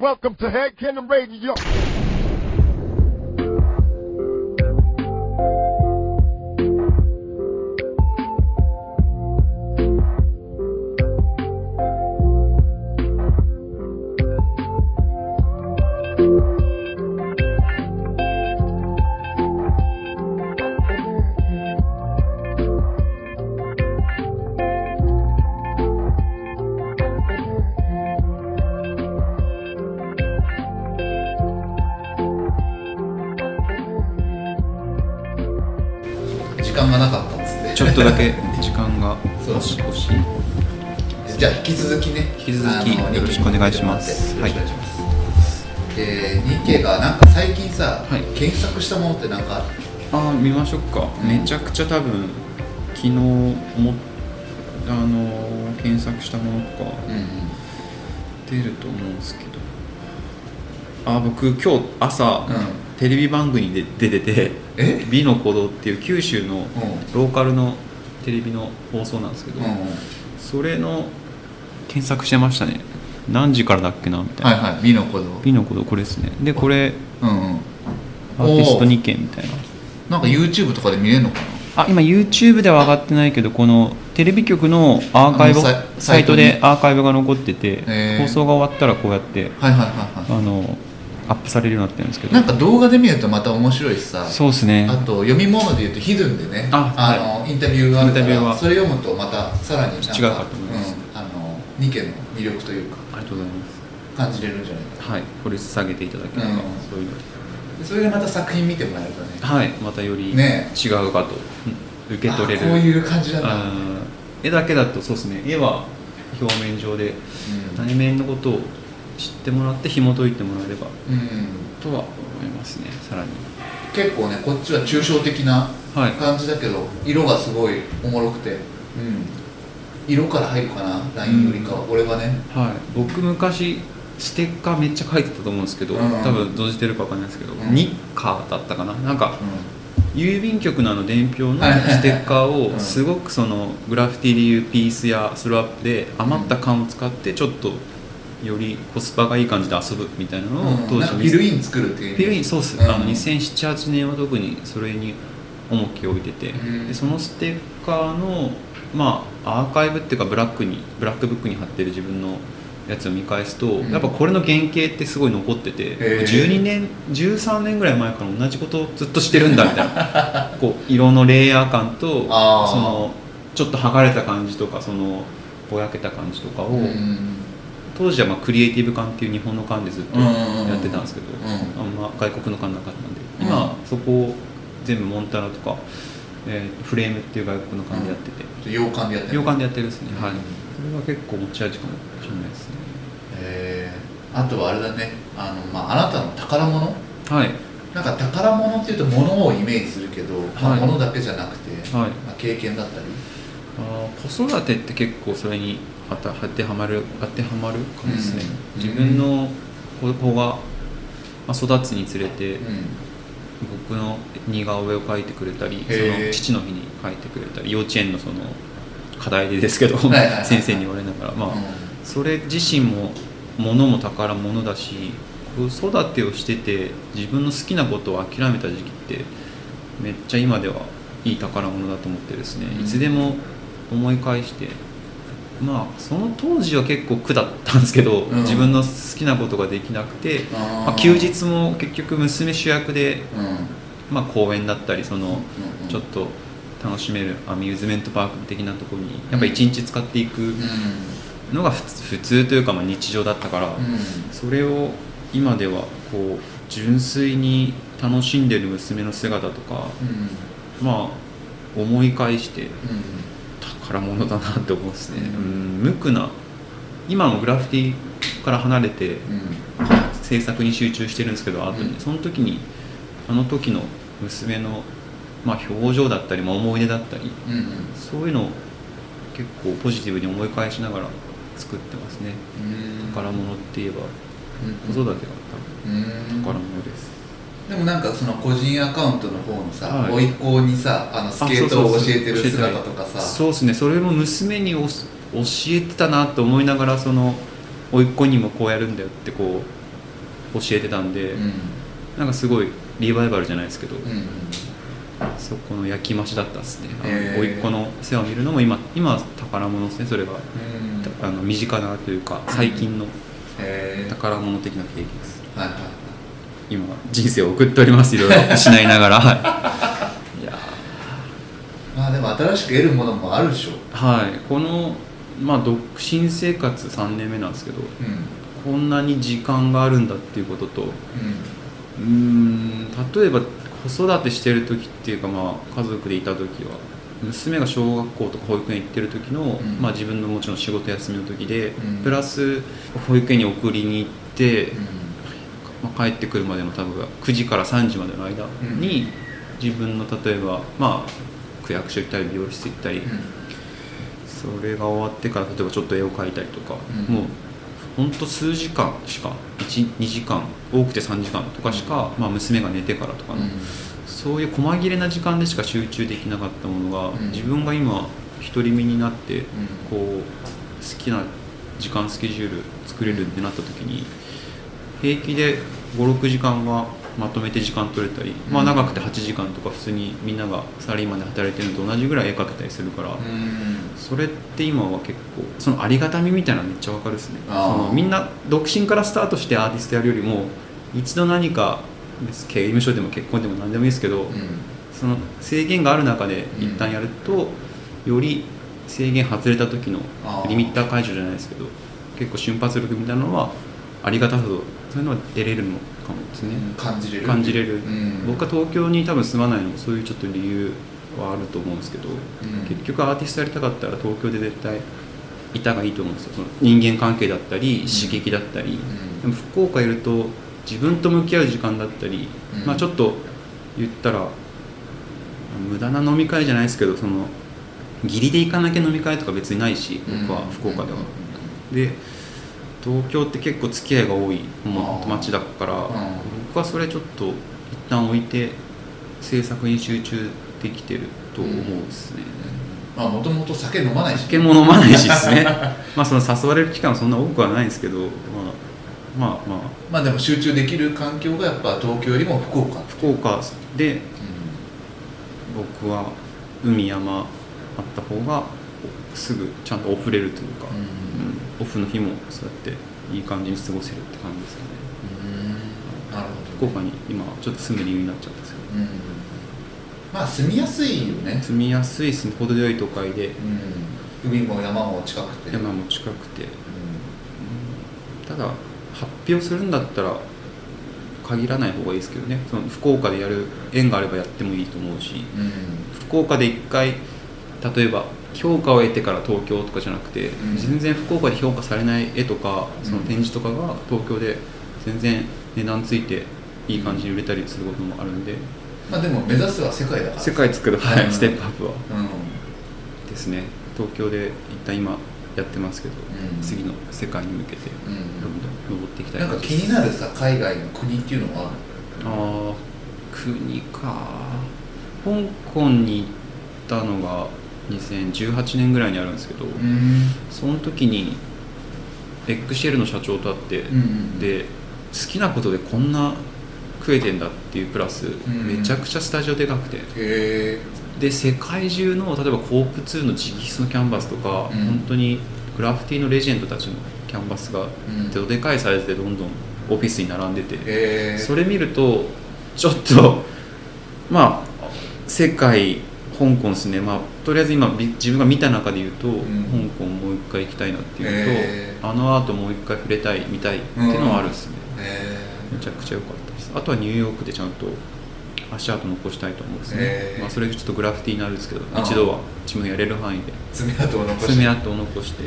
Welcome to Head Cannon Radio. とだけ時間がそう欲しい欲し。いじゃあ引き続きね。引き続きよろしくお願いします。よろしくお願いします、で日経がなんか最近さ、はい。検索したものってなんかある？ああ見ましょうか、うん。めちゃくちゃ多分昨日もあの検索したものとかうんうん。出ると思うんですけど。あ僕今日朝、うん。テレビ番組で出ててえ「美の鼓動」っていう九州のうん。ローカルのテレビの放送なんですけど、うんうん。それの検索してましたね。何時からだっけなみたいな、はいはい。美の鼓動。美の鼓動これですね。でこれうんうん。アーティスト2件みたいな。なんか YouTube とかで見れるのかあ今 YouTube では上がってないけどこのテレビ局のアーカイブサイトでアーカイブが残ってて放送が終わったらこうやってなはいはいはいはあのアップされるようになってるんですけど。いなんか動画で見るとまた面白いしさ。そうですね。あと読み物で言うとヒドゥンでね。あのインタビューがあるからそれ読むとまたさらになんか違うかと思います。うん、あの2件の魅力というかありがとうございます。感じれるんじゃないかはい。これ下げていただければ、うん。そういうのそれでまた作品見てもらえるとね。はい。またより違ねうかと、うん受け取れる。あこういう感じなんだ。絵だけだとそうですね。絵は表面上で内面のことを知ってもらって紐解いてもらえればうん、うん、とは思いますねさらに。結構ねこっちは抽象的なはい。感じだけど色がすごいおもろくて、うん、色から入るかなラインよりかは、俺はね。はい、僕昔ステッカーめっちゃ書いてたと思うんですけど、うん。多分どうしてるかわかんないですけど、うん。ニッカーだったかな？なんか郵便局のあの伝票のはいはいはい。ステッカーうん。をすごくそのグラフィティでいうピースやスロップで余った缶を使ってちょっとよりコスパがいい感じで遊ぶみたいなのをうん、当時なんかフィルイン作るっていうフィルインそうっす、うん。あの2007-8年は特にそれに重きを置いてて、うん。でそのステッカーのまあアーカイブっていうかブラックにブラックブックに貼ってる自分のやつを見返すと、ん。やっぱこれの原型ってすごい残ってて、へー。12年13年ぐらい前から同じことをずっとしてるんだみたいな。こう色のレイヤー感とそのちょっと剥がれた感じとかそのぼやけた感じとかを、うん当時はまあクリエイティブ感っていう日本の感でずっとやってたんですけど、うんあんま外国の感なかったんで、うん。今そこを全部モンタナとか、えーフレームっていう外国の感でやってて、洋館でやってる。洋館でやってるですね、はい。うんそれは結構持ち味かもしれないですね。えー。あとはあれだね。あの、まあ、あなたの宝物？はい。なんか宝物っていうと物をイメージするけど、まあはい。物だけじゃなくて、はい。まあ、経験だったり？あー子育てって結構それに当た当てはまる当てはまるかもですね、うん自分の子子が、まあ、育つにつれて、うん。僕の似顔絵を描いてくれたりその父の日に描いてくれたり幼稚園のその課題でですけど先生に言われながらまあ、うん。それ自身も物も宝物だし子育てをしてて自分の好きなことを諦めた時期ってめっちゃ今ではいい宝物だと思ってですね、うん。いつでも思い返してまあその当時は結構苦だったんですけど、うん。自分の好きなことができなくて、まあ、休日も結局娘主役で、うん。まあ、公園だったりその、ちょっと楽しめるアミューズメントパーク的なところにやっぱ一日使っていくうん。のが普通普通というかまあ日常だったから、うん。それを今ではこう純粋に楽しんでる娘の姿とかうん。まあ思い返してうん宝物だなって思うんですね、ううんん、無垢な今もグラフィティから離れてうん。制作に集中してるんですけど後に、うん。その時にあの時の娘の、まあ、表情だったり、まあ、思い出だったりうんうん。そういうのを結構ポジティブに思い返しながら作ってますね。うん。宝物って言えばうん子育てが多うん。分宝物です、でもなんかその個人アカウントの方のさ、はい。甥っ子にさあのスケートを教えてる姿とかさ。そうですね。それも娘に教えてたなと思いながらその甥っ子にもこうやるんだよってこう教えてたんで、うん。なんかすごいリバイバルじゃないですけど、うんそこの焼き増しだったですね。あのへー。甥っ子の世話を見るのも今今は宝物ですねそれが、うん。あの身近なというか最近の宝物的な経験です。はいはいはい今人生を送っておりますいろいろ。失いながら。はい。いやまあでも新しく得るものもあるでしょーはい。このまあ独身生活3年目なんですけどうん。こんなに時間があるんだっていうこととうん。例えば子育てしてる時っていうかまあ家族でいた時は娘が小学校とか保育園行ってる時の、ん。まあ、自分のもちろん仕事休みの時で、うん。プラス保育園に送りに行って、んまあ、帰ってくるまでの多分9時から3時までの間に、自分の例えばまあ区役所行ったり美容室行ったり、それが終わってから例えばちょっと絵を描いたりとか、うん。もうほんと数時間しか12時間多くて3時間とかしか、まあ、娘が寝てからとかの、そういう細切れな時間でしか集中できなかったものが、うん。自分が今独り身になって、ん。こう好きな時間スケジュール作れるってなった時に平気で56時間はまとめて時間取れたり、まあうん長くて8時間とか普通にみんながサラリーマンで働いてるのと同じぐらい絵描けたりするから、うん。それって今は結構そのありがたみみたいなのめっちゃわかるですね。そのみんな独身からスタートしてアーティストやるよりも一度何か刑務所でも結婚でも何でもいいですけど、うん。その制限がある中で一旦やると、より制限外れた時のリミッター解除じゃないですけど結構瞬発力みたいなのはありがたさとそういうのは得れるのかもですね、感じれる。感じれる、うん。僕は東京に多分住まないのもそういうちょっと理由はあると思うんですけど、ん。結局アーティストやりたかったら東京で絶対いたがいいと思うんですよ。その人間関係だったり刺激だったり、ん。でも福岡いると自分と向き合う時間だったり、うん。まあちょっと言ったら無駄な飲み会じゃないですけどその義理で行かなきゃ飲み会とか別にないし僕は福岡では、で東京って結構付き合いが多いもあー街だから、ん。僕はそれちょっと一旦置いて制作に集中できてると思うんですね、まあもともと酒飲まないし。酒も飲まないしですね。まあその誘われる期間はそんな多くはないんですけど、まあ、まあまあ。まあでも集中できる環境がやっぱ東京よりも福岡。福岡で僕は海山あった方がすぐちゃんとオフれるというか、うんうんオフの日もそうやっていい感じに過ごせるって感じですかね。うん。なる福ほど岡に今ちょっと住む理由になっちゃったんですけど。うん。まあ住みやすいよね。住みやすいですね程よい都会で。うん。海も山も近くて。山も近くて。うただ発表するんだったら限らない方がいいですけどね。その福岡でやる縁があればやってもいいと思うし。んうん。福岡で一回例えば評価を得てから東京とかじゃなくて、うん。全然福岡で評価されない絵とかうん。その展示とかが東京で全然値段ついていい感じに売れたりすることもあるんで。まあでも目指すは世界だから。世界作る、はうん。い、ステップアップは。うん。ですね。東京で一旦今やってますけど、うん。次の世界に向けてうん。どんどん登っていきたい。なんか気になるさ海外の国っていうのはああ国か。香港に行ったのが2018年ぐらいにあるんですけど、うん。その時にエッグシェルの社長と会って、うんで好きなことでこんな食えてんだっていうプラス、んめちゃくちゃスタジオでかくて。で世界中の例えばコープ2の直筆のキャンバスとか、うん。本当にグラフィティのレジェンドたちのキャンバスが、ん。どでかいサイズでどんどんオフィスに並んでて、それ見るとちょっとまあ世界香港ですねまあとりあえず今び自分が見た中で言うと、ん。香港もう一回行きたいなっていうへのとあのアートもう一回触れたい見たいっていうのはあるですね、へめちゃくちゃ良かったです。あとはニューヨークでちゃんと足跡残したいと思うんですね。へ、ー。まあ、それちょっとグラフィティになるんですけど一度は自分のやれる範囲で。え爪痕を残して。爪痕を残して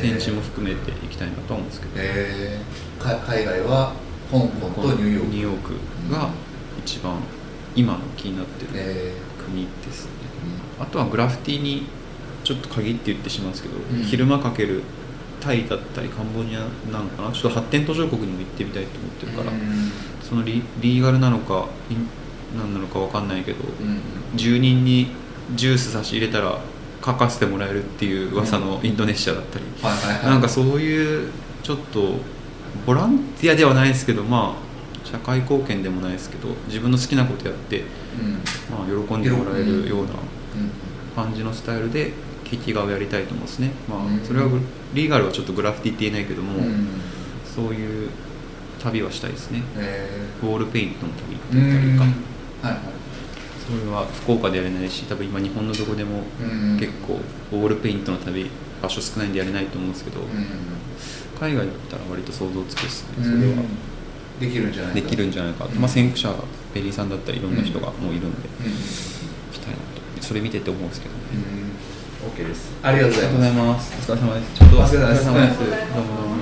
展示も含めていきたいなとは思うんですけど。へえか海外は香港とニューヨーク。ニューヨークが一番今の気になってる。へ国ですね。あとはグラフィティにちょっと限って言ってしまうんですけど、ん。昼間かけるタイだったりカンボジアなのかな。ちょっと発展途上国にも行ってみたいと思ってるから、うん。そのリリーガルなのか何なのか分かんないけど、うん。住人にジュース差し入れたら書かせてもらえるっていう噂のインドネシアだったり、はいはいはい。なんかそういうちょっとボランティアではないですけどまあ社会貢献でもないですけど自分の好きなことやって、うん。まあ、喜んでもらえるようなうん感じのスタイルでキティ画をやりたいと思うんですね、まうんあ、それはグリーガルはちょっとグラフィティって言えないけども、うんそういう旅はしたいですね。えウォールペイントの旅ーだったりか、はいはい。それは福岡でやれないし多分今日本のどこでもうん結構ウォールペイントの旅場所少ないんでやれないと思うんですけど、海外だったら割と想像つくですねうん。それはできるんじゃないか。できるんじゃないかまあ、先駆者ベリーさんだったりいろんな人がもういるんで、うん。したいなと。それ見てて思うんですけどね、うん。OK です。ありがとうございます。お疲れ様です。ちょっとお疲れ様です。どうもどうも